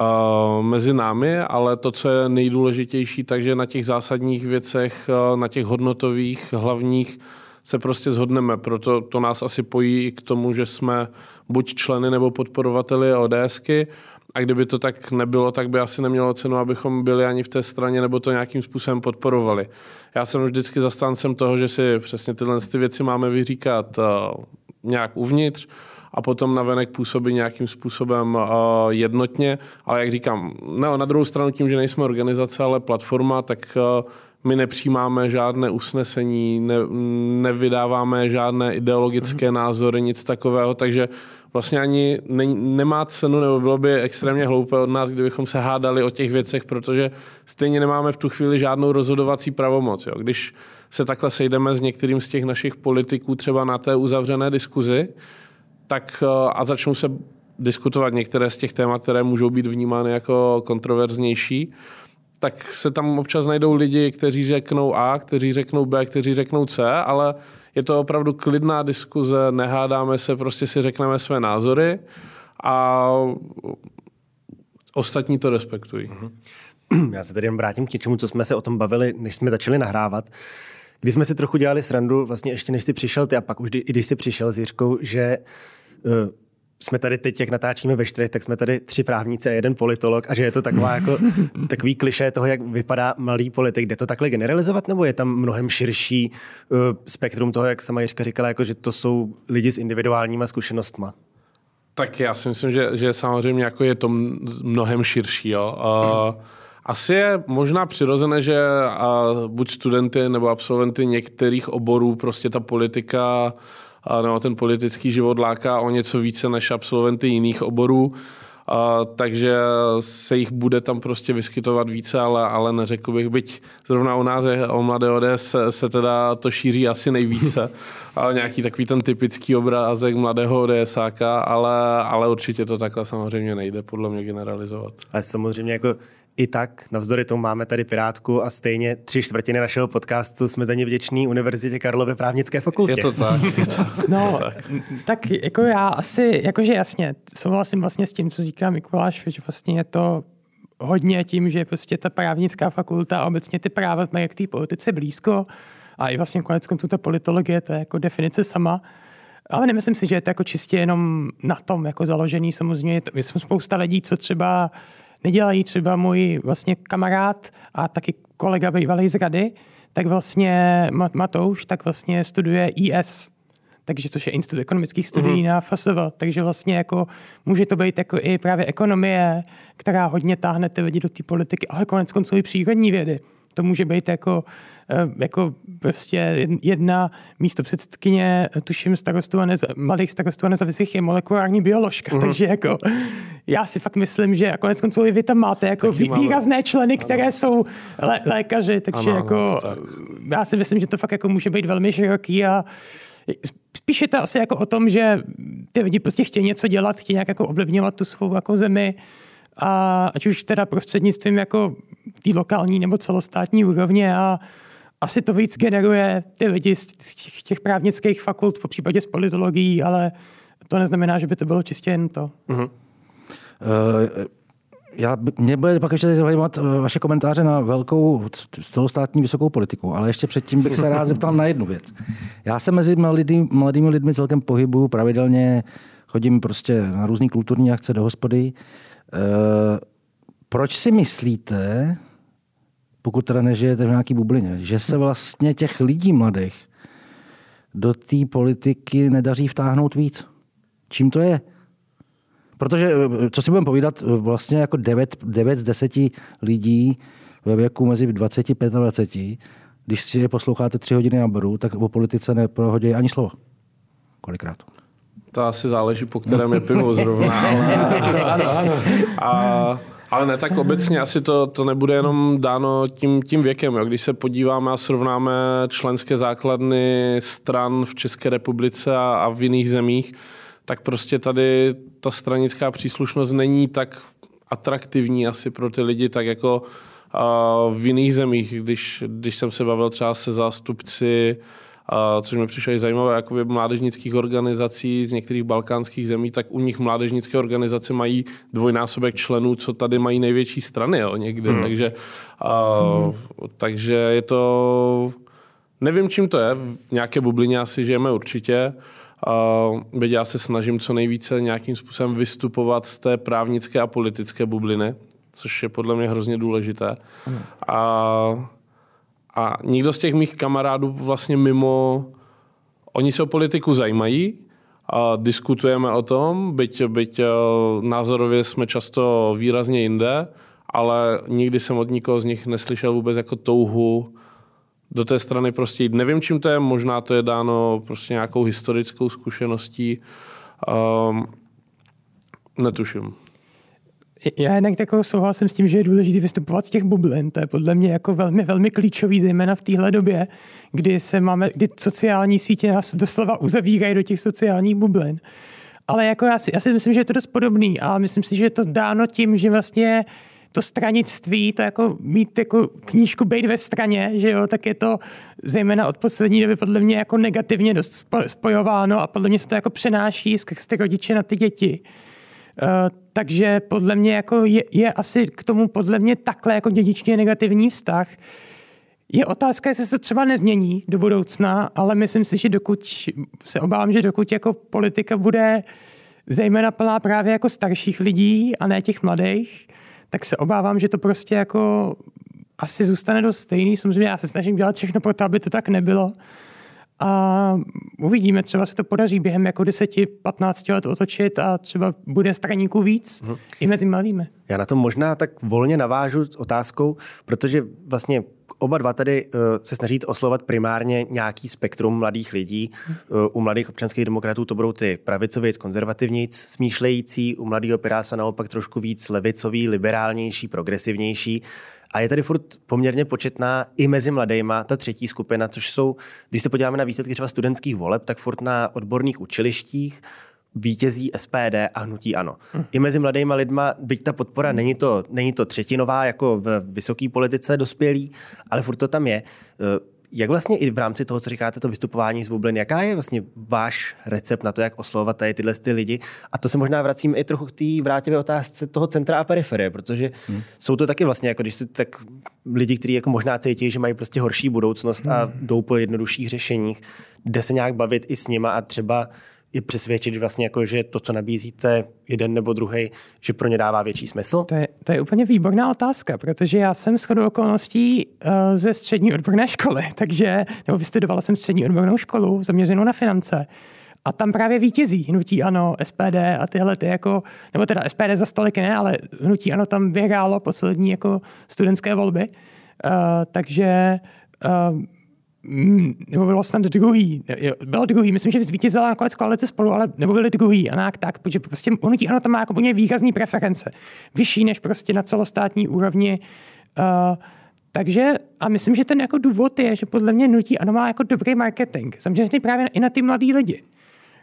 Uh, mezi námi, ale to, co je nejdůležitější, takže na těch zásadních věcech, uh, na těch hodnotových, hlavních, se prostě zhodneme. Proto to nás asi pojí i k tomu, že jsme buď členy nebo podporovateli ODSky a kdyby to tak nebylo, tak by asi nemělo cenu, abychom byli ani v té straně nebo to nějakým způsobem podporovali. Já jsem vždycky zastáncem toho, že si přesně tyhle ty věci máme vyříkat uh, nějak uvnitř a potom navenek působí nějakým způsobem uh, jednotně, ale jak říkám, no, na druhou stranu tím, že nejsme organizace, ale platforma, tak uh, my nepřijímáme žádné usnesení, ne, nevydáváme žádné ideologické názory, nic takového, takže vlastně ani ne, nemá cenu, nebo bylo by extrémně hloupé od nás, kdybychom se hádali o těch věcech, protože stejně nemáme v tu chvíli žádnou rozhodovací pravomoc. Jo. Když se takhle sejdeme s některým z těch našich politiků třeba na té uzavřené diskuzi, tak eh, a začnou se diskutovat některé z těch témat, které můžou být vnímány jako kontroverznější, tak se tam občas najdou lidi, kteří řeknou A, kteří řeknou B, kteří řeknou C, ale je to opravdu klidná diskuze, nehádáme se, prostě si řekneme své názory a ostatní to respektují. Mhm. Já se tady jen vrátím k něčemu, co jsme se o tom bavili, než jsme začali nahrávat. Když jsme si trochu dělali srandu, vlastně ještě než jsi přišel ty a pak už i když jsi přišel s Jiřkou, že uh, jsme tady teď, jak natáčíme ve čtyřech, tak jsme tady tři právníci a jeden politolog a že je to taková jako, takový kliše toho, jak vypadá malý politik. Jde to takhle generalizovat, nebo je tam mnohem širší uh, spektrum toho, jak sama Jiřka říkala, jako, že to jsou lidi s individuálníma zkušenostma? Tak já si myslím, že, že samozřejmě jako je to mnohem širší. Jo. Uh, asi je možná přirozené, že a buď studenty nebo absolventy některých oborů prostě ta politika a, nebo ten politický život láká o něco více než absolventy jiných oborů. Takže se jich bude tam prostě vyskytovat více, ale, ale neřekl bych, byť zrovna u nás je, o mladé ODS se, se teda to šíří asi nejvíce, ale nějaký takový ten typický obrázek mladého ODSáka, ale, ale určitě to takhle samozřejmě nejde podle mě generalizovat. Ale samozřejmě jako i tak, navzdory tomu máme tady Pirátku a stejně tři čtvrtiny našeho podcastu jsme za ně vděční Univerzitě Karlovy právnické fakultě. Je to tak. Je to, no, tak. tak jako já asi, jakože jasně, souhlasím vlastně s tím, co říká Mikuláš, že vlastně je to hodně tím, že prostě ta právnická fakulta a obecně ty práva mají k té politice blízko a i vlastně konec konců ta politologie, to je jako definice sama. Ale nemyslím si, že je to jako čistě jenom na tom jako založený. Samozřejmě je to, spousta lidí, co třeba nedělají třeba můj vlastně kamarád a taky kolega bývalý z rady, tak vlastně Matouš, tak vlastně studuje IS, takže což je Institut ekonomických studií mm-hmm. na FSV, takže vlastně jako může to být jako i právě ekonomie, která hodně táhne ty lidi do té politiky, ale konec konců i přírodní vědy to může být jako, eh, jako prostě jedna místo předsedkyně, tuším starostů a neza, malých starostů a nezávislých je molekulární bioložka, uh-huh. takže jako já si fakt myslím, že konec konců i vy tam máte jako Taky výrazné členy, které ano. jsou lé, lékaři, takže ano, jako ano, tak. já si myslím, že to fakt jako může být velmi široký a spíš je to asi jako o tom, že ty lidi prostě chtějí něco dělat, chtějí nějak jako ovlivňovat tu svou jako zemi, a ať už teda prostřednictvím jako té lokální nebo celostátní úrovně a asi to víc generuje ty lidi z těch, těch právnických fakult, po případě z politologií, ale to neznamená, že by to bylo čistě jen to. Uh-huh. Uh, já, mě bude pak ještě zajímat eh, vaše komentáře na velkou celostátní vysokou politiku, ale ještě předtím bych se rád zeptal na jednu věc. Já se mezi mladý, mladými lidmi celkem pohybuju pravidelně, chodím prostě na různé kulturní akce do hospody. Uh, proč si myslíte, pokud teda nežijete v nějaký bublině, že se vlastně těch lidí mladých do té politiky nedaří vtáhnout víc? Čím to je? Protože, co si budeme povídat, vlastně jako 9, 9 z 10 lidí ve věku mezi 25 a 20, když si je posloucháte tři hodiny na boru, tak o politice neprohodí ani slovo. Kolikrát? To asi záleží, po kterém je pivo zrovna. Ale... ano, ano. A ale ne, tak obecně asi to, to nebude jenom dáno tím, tím věkem. Jo. Když se podíváme a srovnáme členské základny stran v České republice a, a v jiných zemích, tak prostě tady ta stranická příslušnost není tak atraktivní asi pro ty lidi, tak jako v jiných zemích, když, když jsem se bavil třeba se zástupci a což mi přišlo i zajímavé, jakoby mládežnických organizací z některých balkánských zemí, tak u nich mládežnické organizace mají dvojnásobek členů, co tady mají největší strany jo, někde. Hmm. Takže, a, hmm. takže je to... Nevím, čím to je. V nějaké bublině asi žijeme určitě. Uh, já se snažím co nejvíce nějakým způsobem vystupovat z té právnické a politické bubliny, což je podle mě hrozně důležité. Hmm. A a nikdo z těch mých kamarádů vlastně mimo, oni se o politiku zajímají, a diskutujeme o tom, byť, byť eh, názorově jsme často výrazně jinde, ale nikdy jsem od nikoho z nich neslyšel vůbec jako touhu do té strany prostě jít. Nevím, čím to je, možná to je dáno prostě nějakou historickou zkušeností. Um, netuším. Já jinak jako souhlasím s tím, že je důležité vystupovat z těch bublin. To je podle mě jako velmi, velmi klíčový, zejména v téhle době, kdy se máme, kdy sociální sítě nás doslova uzavírají do těch sociálních bublin. Ale jako já si, já si myslím, že je to dost podobný a myslím si, že je to dáno tím, že vlastně to stranictví, to jako mít jako knížku být ve straně, že jo, tak je to zejména od poslední doby podle mě jako negativně dost spojováno a podle mě se to jako přenáší skrz ty rodiče na ty děti. Uh, takže podle mě jako je, je asi k tomu podle mě takhle jako dědičně negativní vztah. Je otázka, jestli se to třeba nezmění do budoucna, ale myslím si, že dokud se obávám, že dokud jako politika bude zejména plná právě jako starších lidí a ne těch mladých, tak se obávám, že to prostě jako asi zůstane dost stejný. Samozřejmě já se snažím dělat všechno pro to, aby to tak nebylo. A uvidíme, třeba se to podaří během jako 10-15 let otočit a třeba bude straníků víc hmm. i mezi mladými. Já na to možná tak volně navážu s otázkou, protože vlastně oba dva tady uh, se snaží oslovat primárně nějaký spektrum mladých lidí. Uh, u mladých občanských demokratů to budou ty pravicově, konzervativní, smýšlející, u mladého pirása naopak trošku víc levicový, liberálnější, progresivnější. A je tady furt poměrně početná i mezi mladejma ta třetí skupina, což jsou, když se podíváme na výsledky třeba studentských voleb, tak furt na odborných učilištích vítězí SPD a hnutí ano. Hmm. I mezi mladýma lidma, byť ta podpora není to, není to třetinová jako v vysoké politice dospělý, ale furt to tam je. Jak vlastně i v rámci toho, co říkáte, to vystupování z bublin, jaká je vlastně váš recept na to, jak oslovovat tady tyhle ty lidi? A to se možná vracím i trochu k té vrátivé otázce toho centra a periferie, protože hmm. jsou to taky vlastně, jako když si tak lidi, kteří jako možná cítí, že mají prostě horší budoucnost hmm. a jdou po jednodušších řešeních, jde se nějak bavit i s nima a třeba je přesvědčit vlastně jako, že to, co nabízíte, jeden nebo druhý, že pro ně dává větší smysl? To je, to je úplně výborná otázka, protože já jsem shodou okolností uh, ze střední odborné školy, takže, nebo vystudovala jsem střední odbornou školu zaměřenou na finance. A tam právě vítězí hnutí ANO, SPD a tyhle ty jako, nebo teda SPD za stolik ne, ale hnutí ANO tam vyhrálo poslední jako studentské volby. Uh, takže uh, nebo bylo snad druhý, bylo druhý, myslím, že zvítězila nakonec koalice spolu, ale nebo byli druhý a nějak tak, protože prostě unutí ano, tam má jako úplně výrazný preference, vyšší než prostě na celostátní úrovni. Uh, takže a myslím, že ten jako důvod je, že podle mě nutí ano má jako dobrý marketing. Samozřejmě právě i na ty mladý lidi.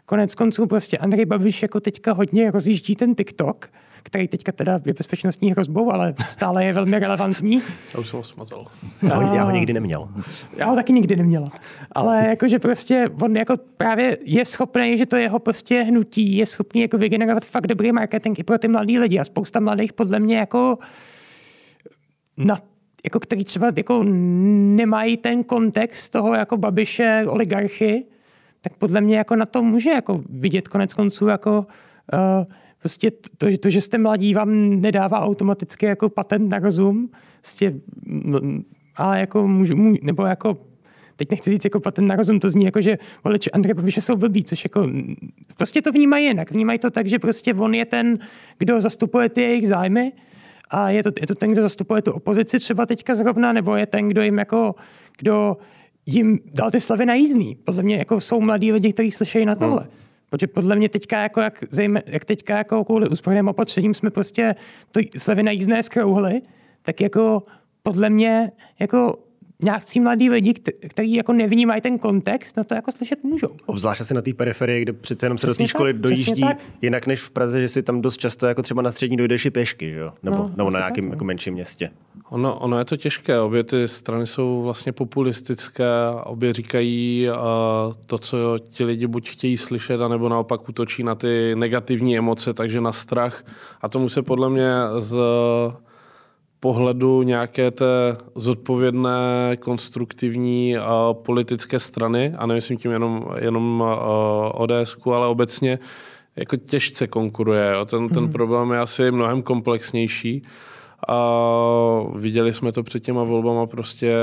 Konec konců prostě Andrej Babiš jako teďka hodně rozjíždí ten TikTok, který teďka teda je bezpečnostní hrozbou, ale stále je velmi relevantní. Já už jsem ho smazal. Já ho, já ho nikdy neměl. Já ho taky nikdy neměla. Ale jakože prostě on jako právě je schopný, že to jeho prostě hnutí je schopný jako vygenerovat fakt dobrý marketing i pro ty mladý lidi a spousta mladých podle mě jako na jako který třeba jako nemají ten kontext toho jako babiše oligarchy, tak podle mě jako na to může jako vidět konec konců jako uh, prostě to, to, že jste mladí, vám nedává automaticky jako patent na rozum, prostě, ale jako můžu, můžu, nebo jako teď nechci říct jako patent na rozum, to zní jako, že voliči Andrej Babiše jsou blbí, což jako prostě to vnímají jinak. Vnímají to tak, že prostě on je ten, kdo zastupuje ty jejich zájmy a je to, je to ten, kdo zastupuje tu opozici třeba teďka zrovna, nebo je ten, kdo jim jako, kdo jim dal ty slavy na jízdný. Podle mě jako jsou mladí lidi, kteří slyšejí na tohle. Hmm. Protože podle mě teďka, jako jak, zejmé, jak teďka jako kvůli úsporným opatřením jsme prostě to slevy na jízdné zkrouhli, tak jako podle mě jako nějakcí mladí lidi, kteří jako nevnímají ten kontext, na to jako slyšet můžou. Obzvlášť asi na té periferii, kde přece jenom se přesně do té školy tak, dojíždí jinak než v Praze, že si tam dost často jako třeba na střední dojdeš i pěšky, že jo? nebo, no, nebo na nějakém no. jako menším městě. Ono, ono je to těžké, obě ty strany jsou vlastně populistické, obě říkají uh, to, co ti lidi buď chtějí slyšet, anebo naopak útočí na ty negativní emoce, takže na strach. A tomu se podle mě z pohledu nějaké té zodpovědné, konstruktivní uh, politické strany, a nemyslím tím jenom, jenom uh, ods ale obecně, jako těžce konkuruje. Jo. Ten, ten hmm. problém je asi mnohem komplexnější. A viděli jsme to před těma volbama prostě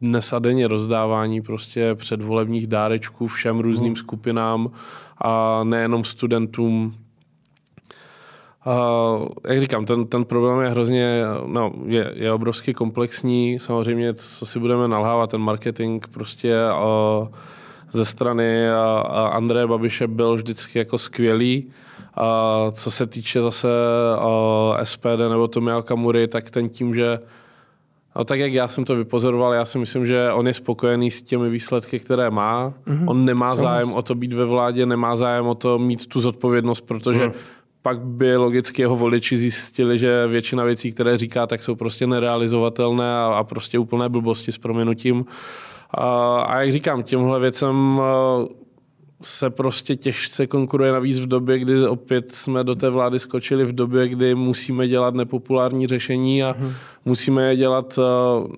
dnes a denně rozdávání prostě předvolebních dárečků všem různým hmm. skupinám a nejenom studentům. Uh, jak říkám, ten, ten problém je hrozně, no, je, je obrovsky komplexní. Samozřejmě, co si budeme nalhávat, ten marketing prostě uh, ze strany uh, Andreje Babiše byl vždycky jako skvělý. A co se týče zase uh, SPD nebo Tomia Kamury, tak ten tím, že No tak jak já jsem to vypozoroval, já si myslím, že on je spokojený s těmi výsledky, které má. Mm-hmm. On nemá zájem o to být ve vládě, nemá zájem o to mít tu zodpovědnost, protože mm. Pak by logicky jeho voliči zjistili, že většina věcí, které říká, tak jsou prostě nerealizovatelné a, a prostě úplné blbosti s proměnutím. A, a jak říkám, těmhle věcem se prostě těžce konkuruje navíc v době, kdy opět jsme do té vlády skočili v době, kdy musíme dělat nepopulární řešení a hmm. musíme je dělat, eh,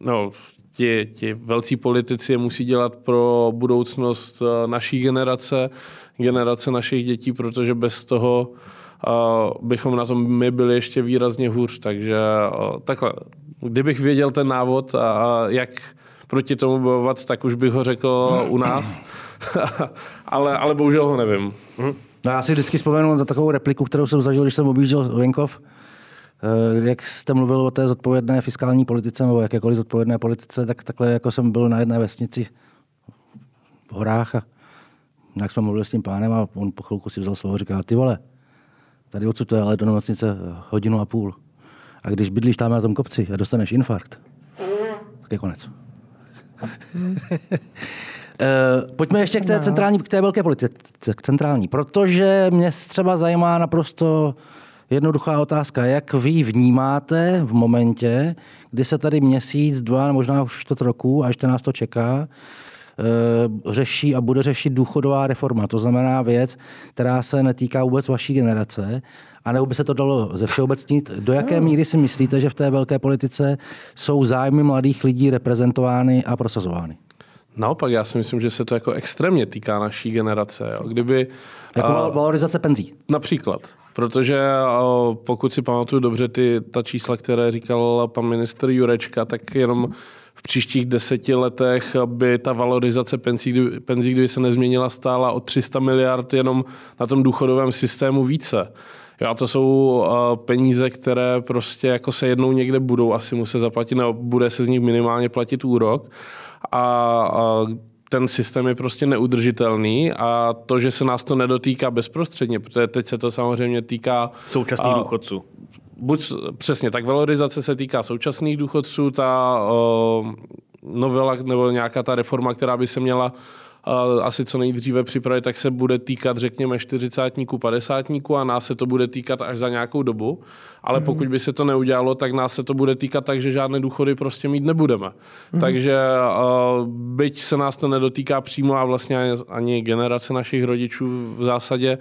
no, ti, ti velcí politici je musí dělat pro budoucnost eh, naší generace. generace našich dětí, protože bez toho uh, bychom na tom my byli ještě výrazně hůř. Takže takhle, kdybych věděl ten návod a, jak proti tomu bojovat, tak už bych ho řekl u nás, ale, ale bohužel ho nevím. No já si vždycky vzpomenu na takovou repliku, kterou jsem zažil, když jsem objížděl venkov, eh, jak jste mluvil o té zodpovědné fiskální politice nebo jakékoliv zodpovědné politice, tak takhle jako jsem byl na jedné vesnici v horách a jak jsme mluvili s tím pánem a on po chvilku si vzal slovo a říkal, ty vole, tady odsud to je ale do nemocnice hodinu a půl. A když bydlíš tam na tom kopci a dostaneš infarkt, tak je konec. Uh, pojďme ještě k té centrální, k té velké politice, k centrální, protože mě třeba zajímá naprosto jednoduchá otázka. Jak vy vnímáte v momentě, kdy se tady měsíc, dva, možná už čtvrt roku, a ještě nás to čeká, uh, řeší a bude řešit důchodová reforma. To znamená věc, která se netýká vůbec vaší generace, a nebo by se to dalo ze všeobecnit. Do jaké míry si myslíte, že v té velké politice jsou zájmy mladých lidí reprezentovány a prosazovány? Naopak, já si myslím, že se to jako extrémně týká naší generace. Jo. Kdyby, jako uh, valorizace penzí. Například. Protože uh, pokud si pamatuju dobře ty, ta čísla, které říkal pan minister Jurečka, tak jenom příštích deseti letech by ta valorizace penzí, penzí, kdyby se nezměnila, stála o 300 miliard jenom na tom důchodovém systému více. Jo, a to jsou uh, peníze, které prostě jako se jednou někde budou asi muset zaplatit, nebo bude se z nich minimálně platit úrok a, a ten systém je prostě neudržitelný a to, že se nás to nedotýká bezprostředně, protože teď se to samozřejmě týká... Současných důchodců. Buď přesně, tak valorizace se týká současných důchodců, ta uh, novela nebo nějaká ta reforma, která by se měla asi co nejdříve připravit, tak se bude týkat, řekněme, 40 50 a nás se to bude týkat až za nějakou dobu. Ale mm. pokud by se to neudělalo, tak nás se to bude týkat tak, že žádné důchody prostě mít nebudeme. Mm. Takže byť se nás to nedotýká přímo a vlastně ani generace našich rodičů v zásadě,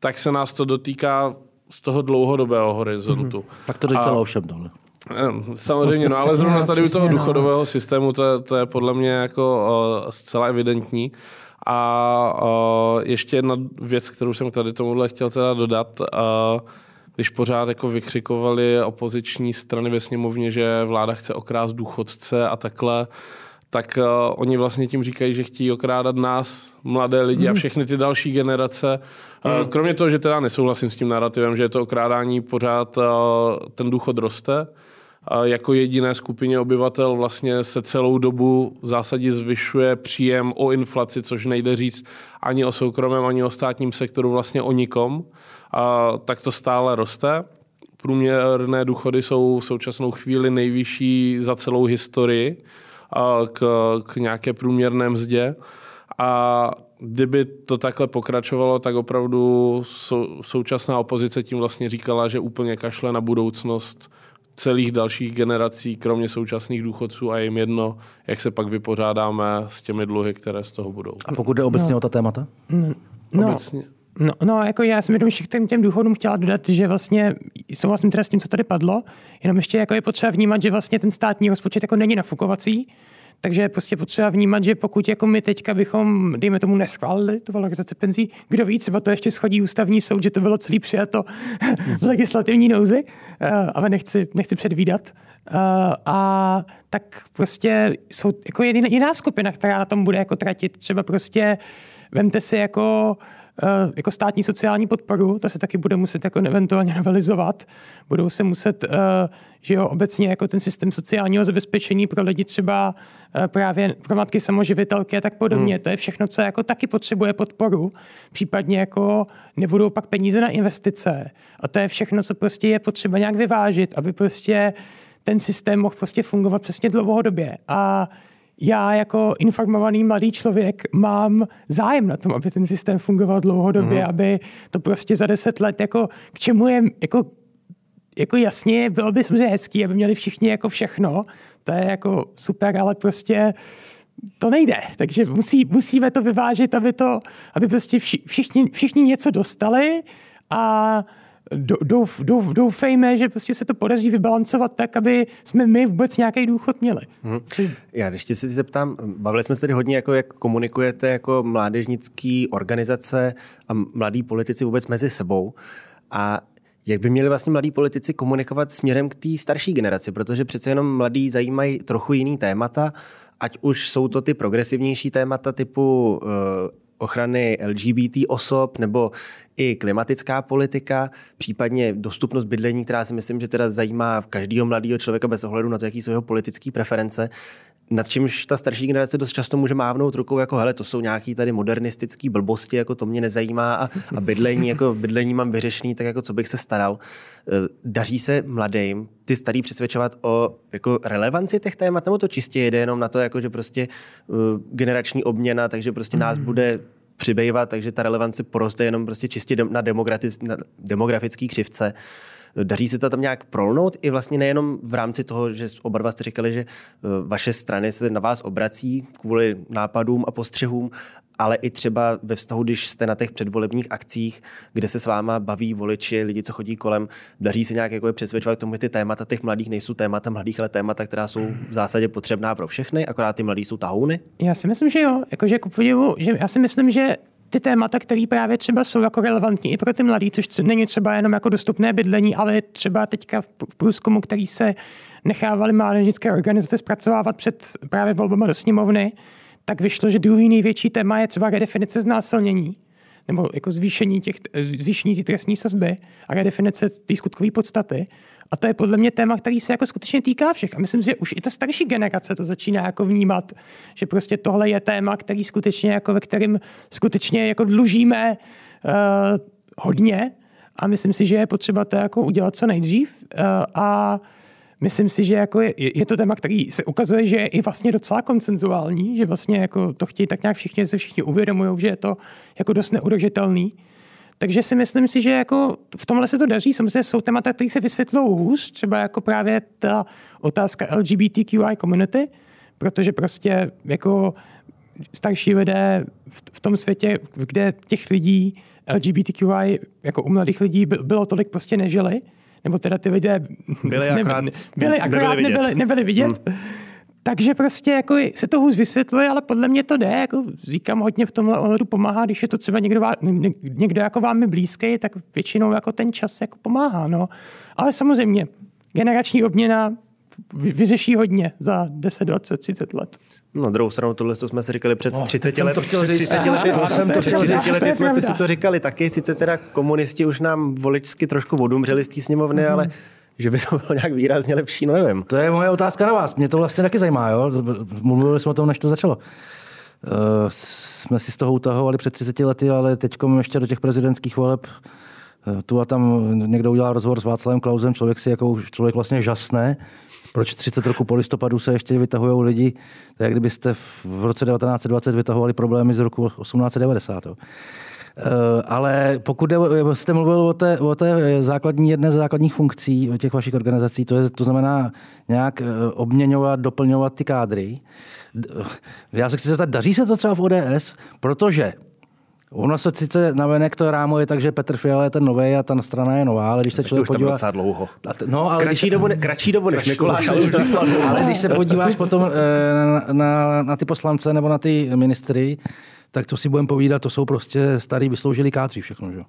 tak se nás to dotýká z toho dlouhodobého horizontu. Mm. Tak to teď celou všem dole. Samozřejmě, no ale zrovna tady u toho no. důchodového systému to, je, to je podle mě jako uh, zcela evidentní. A uh, ještě jedna věc, kterou jsem tady tomuhle chtěl teda dodat, uh, když pořád jako vykřikovali opoziční strany ve sněmovně, že vláda chce okrást důchodce a takhle, tak uh, oni vlastně tím říkají, že chtějí okrádat nás, mladé lidi a hmm. všechny ty další generace. Uh, kromě toho, že teda nesouhlasím s tím narrativem, že je to okrádání, pořád ten důchod roste, jako jediné skupině obyvatel vlastně se celou dobu v zásadě zvyšuje příjem o inflaci, což nejde říct ani o soukromém, ani o státním sektoru, vlastně o nikom, a tak to stále roste. Průměrné důchody jsou v současnou chvíli nejvyšší za celou historii k, k nějaké průměrné mzdě. A kdyby to takhle pokračovalo, tak opravdu sou, současná opozice tím vlastně říkala, že úplně kašle na budoucnost celých dalších generací, kromě současných důchodců a jim jedno, jak se pak vypořádáme s těmi dluhy, které z toho budou. A pokud jde obecně no. o ta témata? No, no. Obecně. No, no, jako já jsem jenom těm, těm důchodům chtěla dodat, že vlastně souhlasím teda s tím, co tady padlo, jenom ještě jako je potřeba vnímat, že vlastně ten státní rozpočet jako není nafukovací, takže je prostě potřeba vnímat, že pokud jako my teďka bychom, dejme tomu, neschválili tu valorizaci penzí, kdo ví, třeba to ještě schodí ústavní soud, že to bylo celý přijato v legislativní nouzi, uh, ale nechci, nechci předvídat. Uh, a tak prostě jsou jako jiná skupina, která na tom bude jako tratit. Třeba prostě vemte si jako Eh, jako státní sociální podporu, to se taky bude muset jako eventuálně novelizovat. Budou se muset, eh, že jo, obecně jako ten systém sociálního zabezpečení pro lidi třeba eh, právě pro matky samoživitelky a tak podobně. Hmm. To je všechno, co jako taky potřebuje podporu. Případně jako nebudou pak peníze na investice. A to je všechno, co prostě je potřeba nějak vyvážit, aby prostě ten systém mohl prostě fungovat přesně dlouhodobě. A já jako informovaný mladý člověk mám zájem na tom, aby ten systém fungoval dlouhodobě, mm. aby to prostě za deset let jako k čemu je jako jako jasně, bylo by samozřejmě hezký, aby měli všichni jako všechno, to je jako super, ale prostě to nejde. Takže musí, musíme to vyvážit, aby, to, aby prostě všichni, všichni něco dostali a douf, douf, doufejme, že prostě se to podaří vybalancovat tak, aby jsme my vůbec nějaký důchod měli. Hmm. Já ještě se zeptám, bavili jsme se tady hodně, jako jak komunikujete jako mládežnický organizace a mladí politici vůbec mezi sebou. A jak by měli vlastně mladí politici komunikovat směrem k té starší generaci, protože přece jenom mladí zajímají trochu jiný témata, ať už jsou to ty progresivnější témata typu uh, ochrany LGBT osob nebo i klimatická politika, případně dostupnost bydlení, která si myslím, že teda zajímá každého mladého člověka bez ohledu na to, jaký jsou jeho politické preference nad čímž ta starší generace dost často může mávnout rukou, jako hele, to jsou nějaký tady modernistický blbosti, jako to mě nezajímá a, a bydlení, jako bydlení mám vyřešený, tak jako co bych se staral. E, daří se mladým ty starý přesvědčovat o jako relevanci těch témat, nebo to čistě jede jenom na to, jako že prostě uh, generační obměna, takže prostě nás mm. bude přibývat, takže ta relevance poroste jenom prostě čistě na, na demografický křivce. Daří se to tam nějak prolnout i vlastně nejenom v rámci toho, že oba dva jste říkali, že eh, vaše strany se na vás obrací kvůli nápadům a postřehům, ale i třeba ve vztahu, když jste na těch předvolebních akcích, kde se s váma baví voliči, lidi, co chodí kolem, daří se nějak jako je přesvědčovat k tomu, že ty témata těch mladých nejsou témata mladých, ale témata, která jsou v zásadě potřebná pro všechny, akorát ty mladí jsou tahouny? Já si myslím, že jo. Jakože ku podivu, že já si myslím, že ty témata, které právě třeba jsou jako relevantní i pro ty mladí, což není třeba jenom jako dostupné bydlení, ale třeba teďka v průzkumu, který se nechávali mládežnické organizace zpracovávat před právě volbama do sněmovny, tak vyšlo, že druhý největší téma je třeba redefinice znásilnění nebo jako zvýšení, těch, zvýšení té trestní sazby a redefinice té skutkové podstaty. A to je podle mě téma, který se jako skutečně týká všech. A myslím, že už i ta starší generace to začíná jako vnímat, že prostě tohle je téma, který skutečně jako ve kterým skutečně jako dlužíme uh, hodně a myslím si, že je potřeba to jako udělat co nejdřív uh, a myslím si, že jako je, je, to téma, který se ukazuje, že je i vlastně docela koncenzuální, že vlastně jako to chtějí tak nějak všichni, se všichni uvědomují, že je to jako dost neudržitelný. Takže si myslím si, že jako v tomhle se to daří. Samozřejmě jsou témata, které se vysvětlou hůř, třeba jako právě ta otázka LGBTQI community, protože prostě jako starší lidé v tom světě, kde těch lidí LGBTQI jako u mladých lidí bylo tolik prostě nežili, nebo teda ty lidé byli akorát, byli, akorát nebyli, nebyli, nebyli vidět. Hmm. Takže prostě jako se to hůř vysvětluje, ale podle mě to jde. Jako říkám, hodně v tomhle ohledu pomáhá, když je to třeba někdo, někdo jako vámi blízký, tak většinou jako ten čas jako pomáhá. No. Ale samozřejmě, generační obměna vyřeší hodně za 10, 20, 30 let. Na druhou stranu, tohle, co jsme si říkali před no, 30 lety, před 30 lety, to jsem to 30 lety jsme ty si to říkali taky, sice teda komunisti už nám voličsky trošku odumřeli z té sněmovny, mm-hmm. ale že by to bylo nějak výrazně lepší, no nevím. To je moje otázka na vás. Mě to vlastně taky zajímá, jo? Mluvili jsme o tom, než to začalo. Uh, jsme si z toho utahovali před 30 lety, ale teď ještě do těch prezidentských voleb uh, tu a tam někdo udělal rozhovor s Václavem Klausem, člověk si jako člověk vlastně žasne, proč 30 roku po listopadu se ještě vytahují lidi, tak jak kdybyste v roce 1920 vytahovali problémy z roku 1890. Jo. Eh, ale pokud jste mluvil o té, o té základní, jedné z základních funkcí těch vašich organizací, to, je, to znamená nějak eh, obměňovat, doplňovat ty kádry. Já se chci zeptat, daří se to třeba v ODS? Protože Ono se sice navenek to rámuje tak, že Petr Fiala je ten nový a ta strana je nová, ale když se člověk podívá... docela dlouho. No, ale kratší, když... dobu, ne, kratší dobu než Mikuláš, ale už Ale když se podíváš potom eh, na, na, na ty poslance nebo na ty ministry, tak to si budeme povídat, to jsou prostě starý vysloužilí kádři všechno. Že?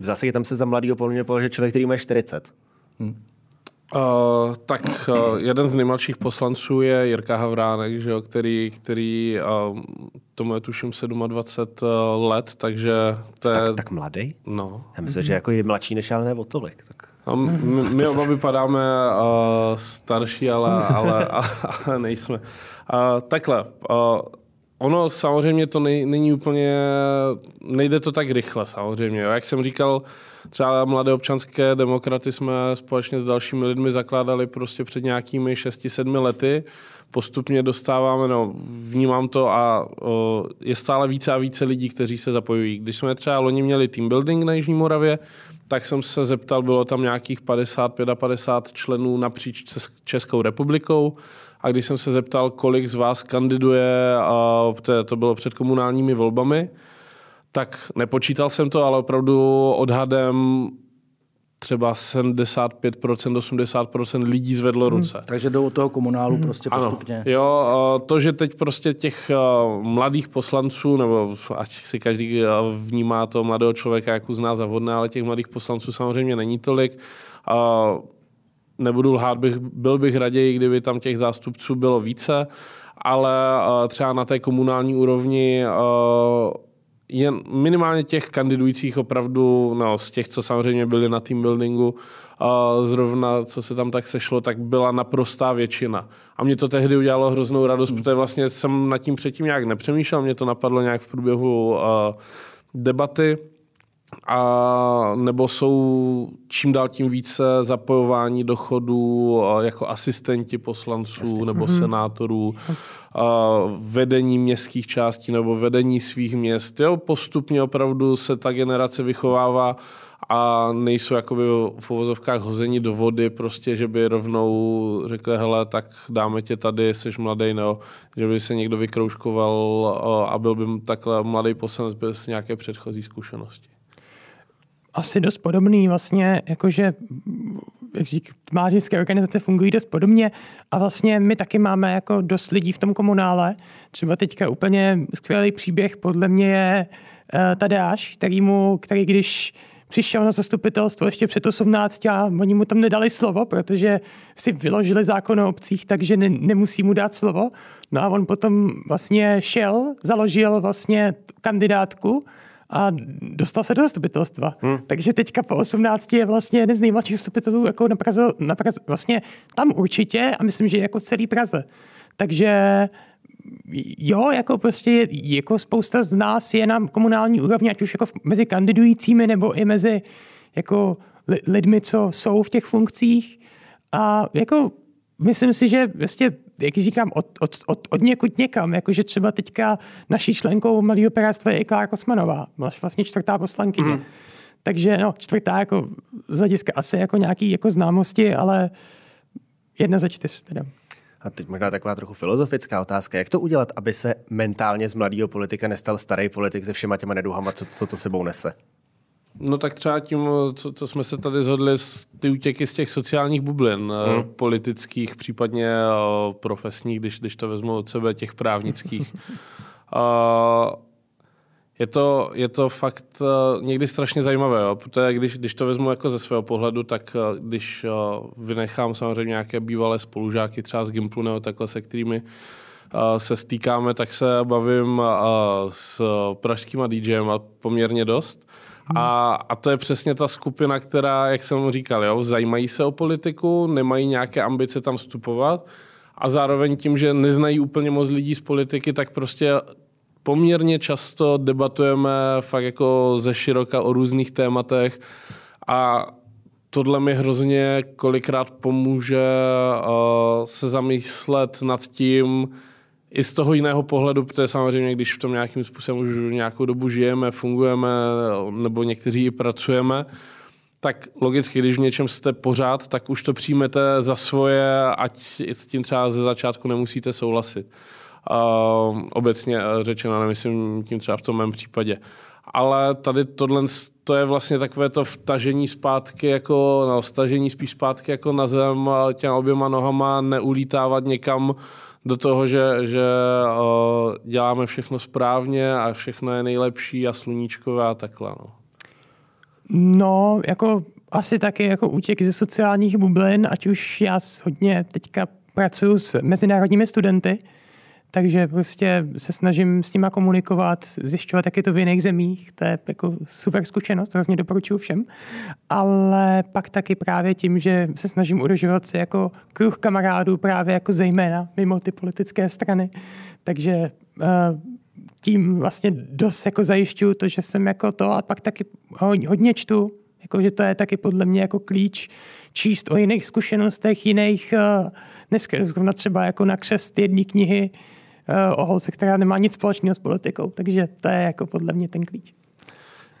V zásadě tam se za mladýho podle mě člověk, který má 40. Hmm. Uh, tak uh, jeden z nejmladších poslanců je Jirka Havránek, že jo, který, který uh, tomu je tuším 27 uh, let, takže to je... Tak, tak mladý? No. Já myslím, mm-hmm. že jako je mladší než ale ne o tolik. Tak... A my, my oba vypadáme uh, starší, ale, ale, ale nejsme. Uh, takhle, uh, Ono samozřejmě to nej, není úplně, nejde to tak rychle samozřejmě. Jak jsem říkal, třeba mladé občanské demokraty jsme společně s dalšími lidmi zakládali prostě před nějakými 6-7 lety. Postupně dostáváme, no, vnímám to a o, je stále více a více lidí, kteří se zapojují. Když jsme třeba loni měli team building na Jižní Moravě, tak jsem se zeptal, bylo tam nějakých 55 a 50 členů napříč Českou republikou a když jsem se zeptal, kolik z vás kandiduje, a to bylo před komunálními volbami, tak nepočítal jsem to, ale opravdu odhadem třeba 75%, 80% lidí zvedlo hmm. ruce. Hmm. Takže jdou od toho komunálu hmm. prostě postupně. Ano. Jo, to, že teď prostě těch mladých poslanců, nebo ať si každý vnímá toho mladého člověka, jak uzná za vhodné, ale těch mladých poslanců samozřejmě není tolik. Nebudu lhát, bych, byl bych raději, kdyby tam těch zástupců bylo více, ale třeba na té komunální úrovni je minimálně těch kandidujících opravdu, no, z těch, co samozřejmě byli na team buildingu, uh, zrovna co se tam tak sešlo, tak byla naprostá většina. A mě to tehdy udělalo hroznou radost, protože vlastně jsem nad tím předtím nějak nepřemýšlel, mě to napadlo nějak v průběhu uh, debaty a nebo jsou čím dál tím více zapojování do chodu jako asistenti poslanců Jasně. nebo mm-hmm. senátorů, vedení městských částí nebo vedení svých měst. Jo, postupně opravdu se ta generace vychovává a nejsou jakoby v uvozovkách hození do vody, prostě, že by rovnou řekli, hele, tak dáme tě tady, jsi mladý, no, že by se někdo vykrouškoval a byl by takhle mladý poslanec bez nějaké předchozí zkušenosti asi dost podobný vlastně, jakože jak řík, tmářické organizace fungují dost podobně a vlastně my taky máme jako dost lidí v tom komunále. Třeba teďka úplně skvělý příběh podle mě je uh, Tadeáš, který, mu, který když přišel na zastupitelstvo ještě před 18 a oni mu tam nedali slovo, protože si vyložili zákon o obcích, takže ne, nemusí mu dát slovo. No a on potom vlastně šel, založil vlastně kandidátku a dostal se do zastupitelstva. Hmm. Takže teďka po 18 je vlastně jeden z nejmladších zastupitelů jako na Praze, na Praze, vlastně tam určitě a myslím, že jako celý Praze. Takže jo, jako prostě jako spousta z nás je na komunální úrovni, ať už jako mezi kandidujícími nebo i mezi jako lidmi, co jsou v těch funkcích. A jako myslím si, že vlastně, jak říkám, od, od, od, od někud někam, jakože třeba teďka naší členkou Malého piráctva je i Klára Kocmanová, vlastně čtvrtá poslankyně. Mm. Takže no, čtvrtá jako z hlediska asi jako nějaký jako známosti, ale jedna ze čtyř teda. A teď možná taková trochu filozofická otázka. Jak to udělat, aby se mentálně z mladého politika nestal starý politik se všema těma neduhama, co, co to sebou nese? No tak třeba tím, co, co jsme se tady zhodli, ty útěky z těch sociálních bublin, eh, hmm. politických, případně eh, profesních, když, když to vezmu od sebe, těch právnických. uh, je to, je to fakt uh, někdy strašně zajímavé, jo? protože když, když to vezmu jako ze svého pohledu, tak uh, když uh, vynechám samozřejmě nějaké bývalé spolužáky třeba z Gimplu nebo takhle, se kterými se stýkáme, tak se bavím s pražskýma DJem poměrně dost. A, a to je přesně ta skupina, která, jak jsem říkal, jo, zajímají se o politiku, nemají nějaké ambice tam vstupovat a zároveň tím, že neznají úplně moc lidí z politiky, tak prostě poměrně často debatujeme fakt jako ze široka o různých tématech a tohle mi hrozně kolikrát pomůže uh, se zamyslet nad tím, i z toho jiného pohledu, protože samozřejmě, když v tom nějakým způsobem už nějakou dobu žijeme, fungujeme, nebo někteří i pracujeme, tak logicky, když v něčem jste pořád, tak už to přijmete za svoje, ať s tím třeba ze začátku nemusíte souhlasit. Uh, obecně řečeno, nemyslím tím třeba v tom mém případě. Ale tady tohle to je vlastně takové to vtažení zpátky, jako, no, stažení spíš zpátky jako na zem těma oběma nohama, neulítávat někam, do toho, že, že uh, děláme všechno správně a všechno je nejlepší a sluníčkové a takhle. No. no, jako asi taky jako útěk ze sociálních bublin, ať už já hodně teďka pracuji s mezinárodními studenty, takže prostě se snažím s nima komunikovat, zjišťovat, jak je to v jiných zemích. To je jako super zkušenost, hrozně doporučuji všem. Ale pak taky právě tím, že se snažím udržovat si jako kruh kamarádů právě jako zejména mimo ty politické strany. Takže uh, tím vlastně dost jako zajišťuju to, že jsem jako to a pak taky hodně čtu, jako, že to je taky podle mě jako klíč číst o jiných zkušenostech, jiných, uh, dneska zrovna třeba jako na křest jedné knihy, Eh, o holce, která nemá nic společného s politikou. Takže to je jako podle mě ten klíč.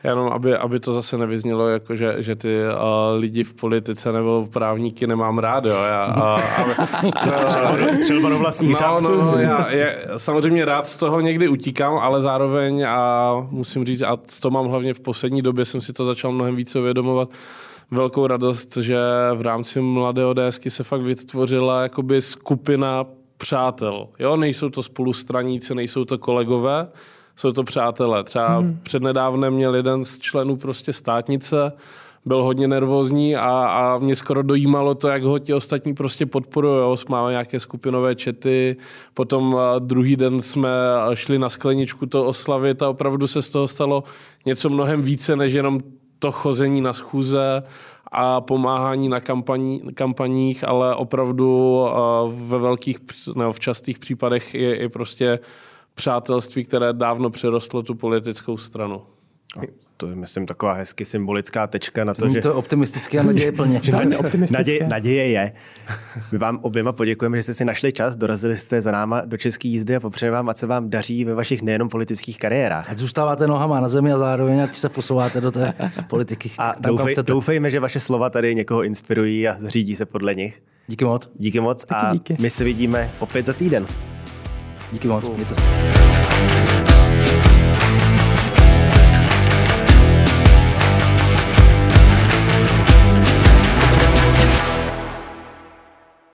Jenom, aby, aby to zase nevyznělo, jako že, že ty uh, lidi v politice nebo právníky nemám rád, jo. Já, uh, střelba do vlastní no, no, no, já, já, samozřejmě rád z toho někdy utíkám, ale zároveň a musím říct, a to mám hlavně v poslední době, jsem si to začal mnohem více uvědomovat, velkou radost, že v rámci Mladé ODSky se fakt vytvořila jakoby skupina přátel. Jo, nejsou to spolustraníci, nejsou to kolegové, jsou to přátelé. Třeba hmm. přednedávnem měl jeden z členů prostě státnice, byl hodně nervózní a, a mě skoro dojímalo to, jak ho ti ostatní prostě podporují. Máme nějaké skupinové čety, potom druhý den jsme šli na skleničku to oslavit a opravdu se z toho stalo něco mnohem více, než jenom to chození na schůze a pomáhání na kampaní, kampaních, ale opravdu ve velkých, nebo v častých případech je, je prostě přátelství, které dávno přerostlo tu politickou stranu. To je, myslím, taková hezky symbolická tečka na to, Zní že... to optimisticky a naděje plně. naděje, naděje je. My vám oběma poděkujeme, že jste si našli čas, dorazili jste za náma do české jízdy a popřejeme vám, ať se vám daří ve vašich nejenom politických kariérách. Ať zůstáváte nohama na zemi a zároveň ať se posouváte do té politiky. A tam, doufej, doufejme, že vaše slova tady někoho inspirují a řídí se podle nich. Díky moc. Díky moc Taky a díky. my se vidíme opět za týden. Díky moc. Mějte se.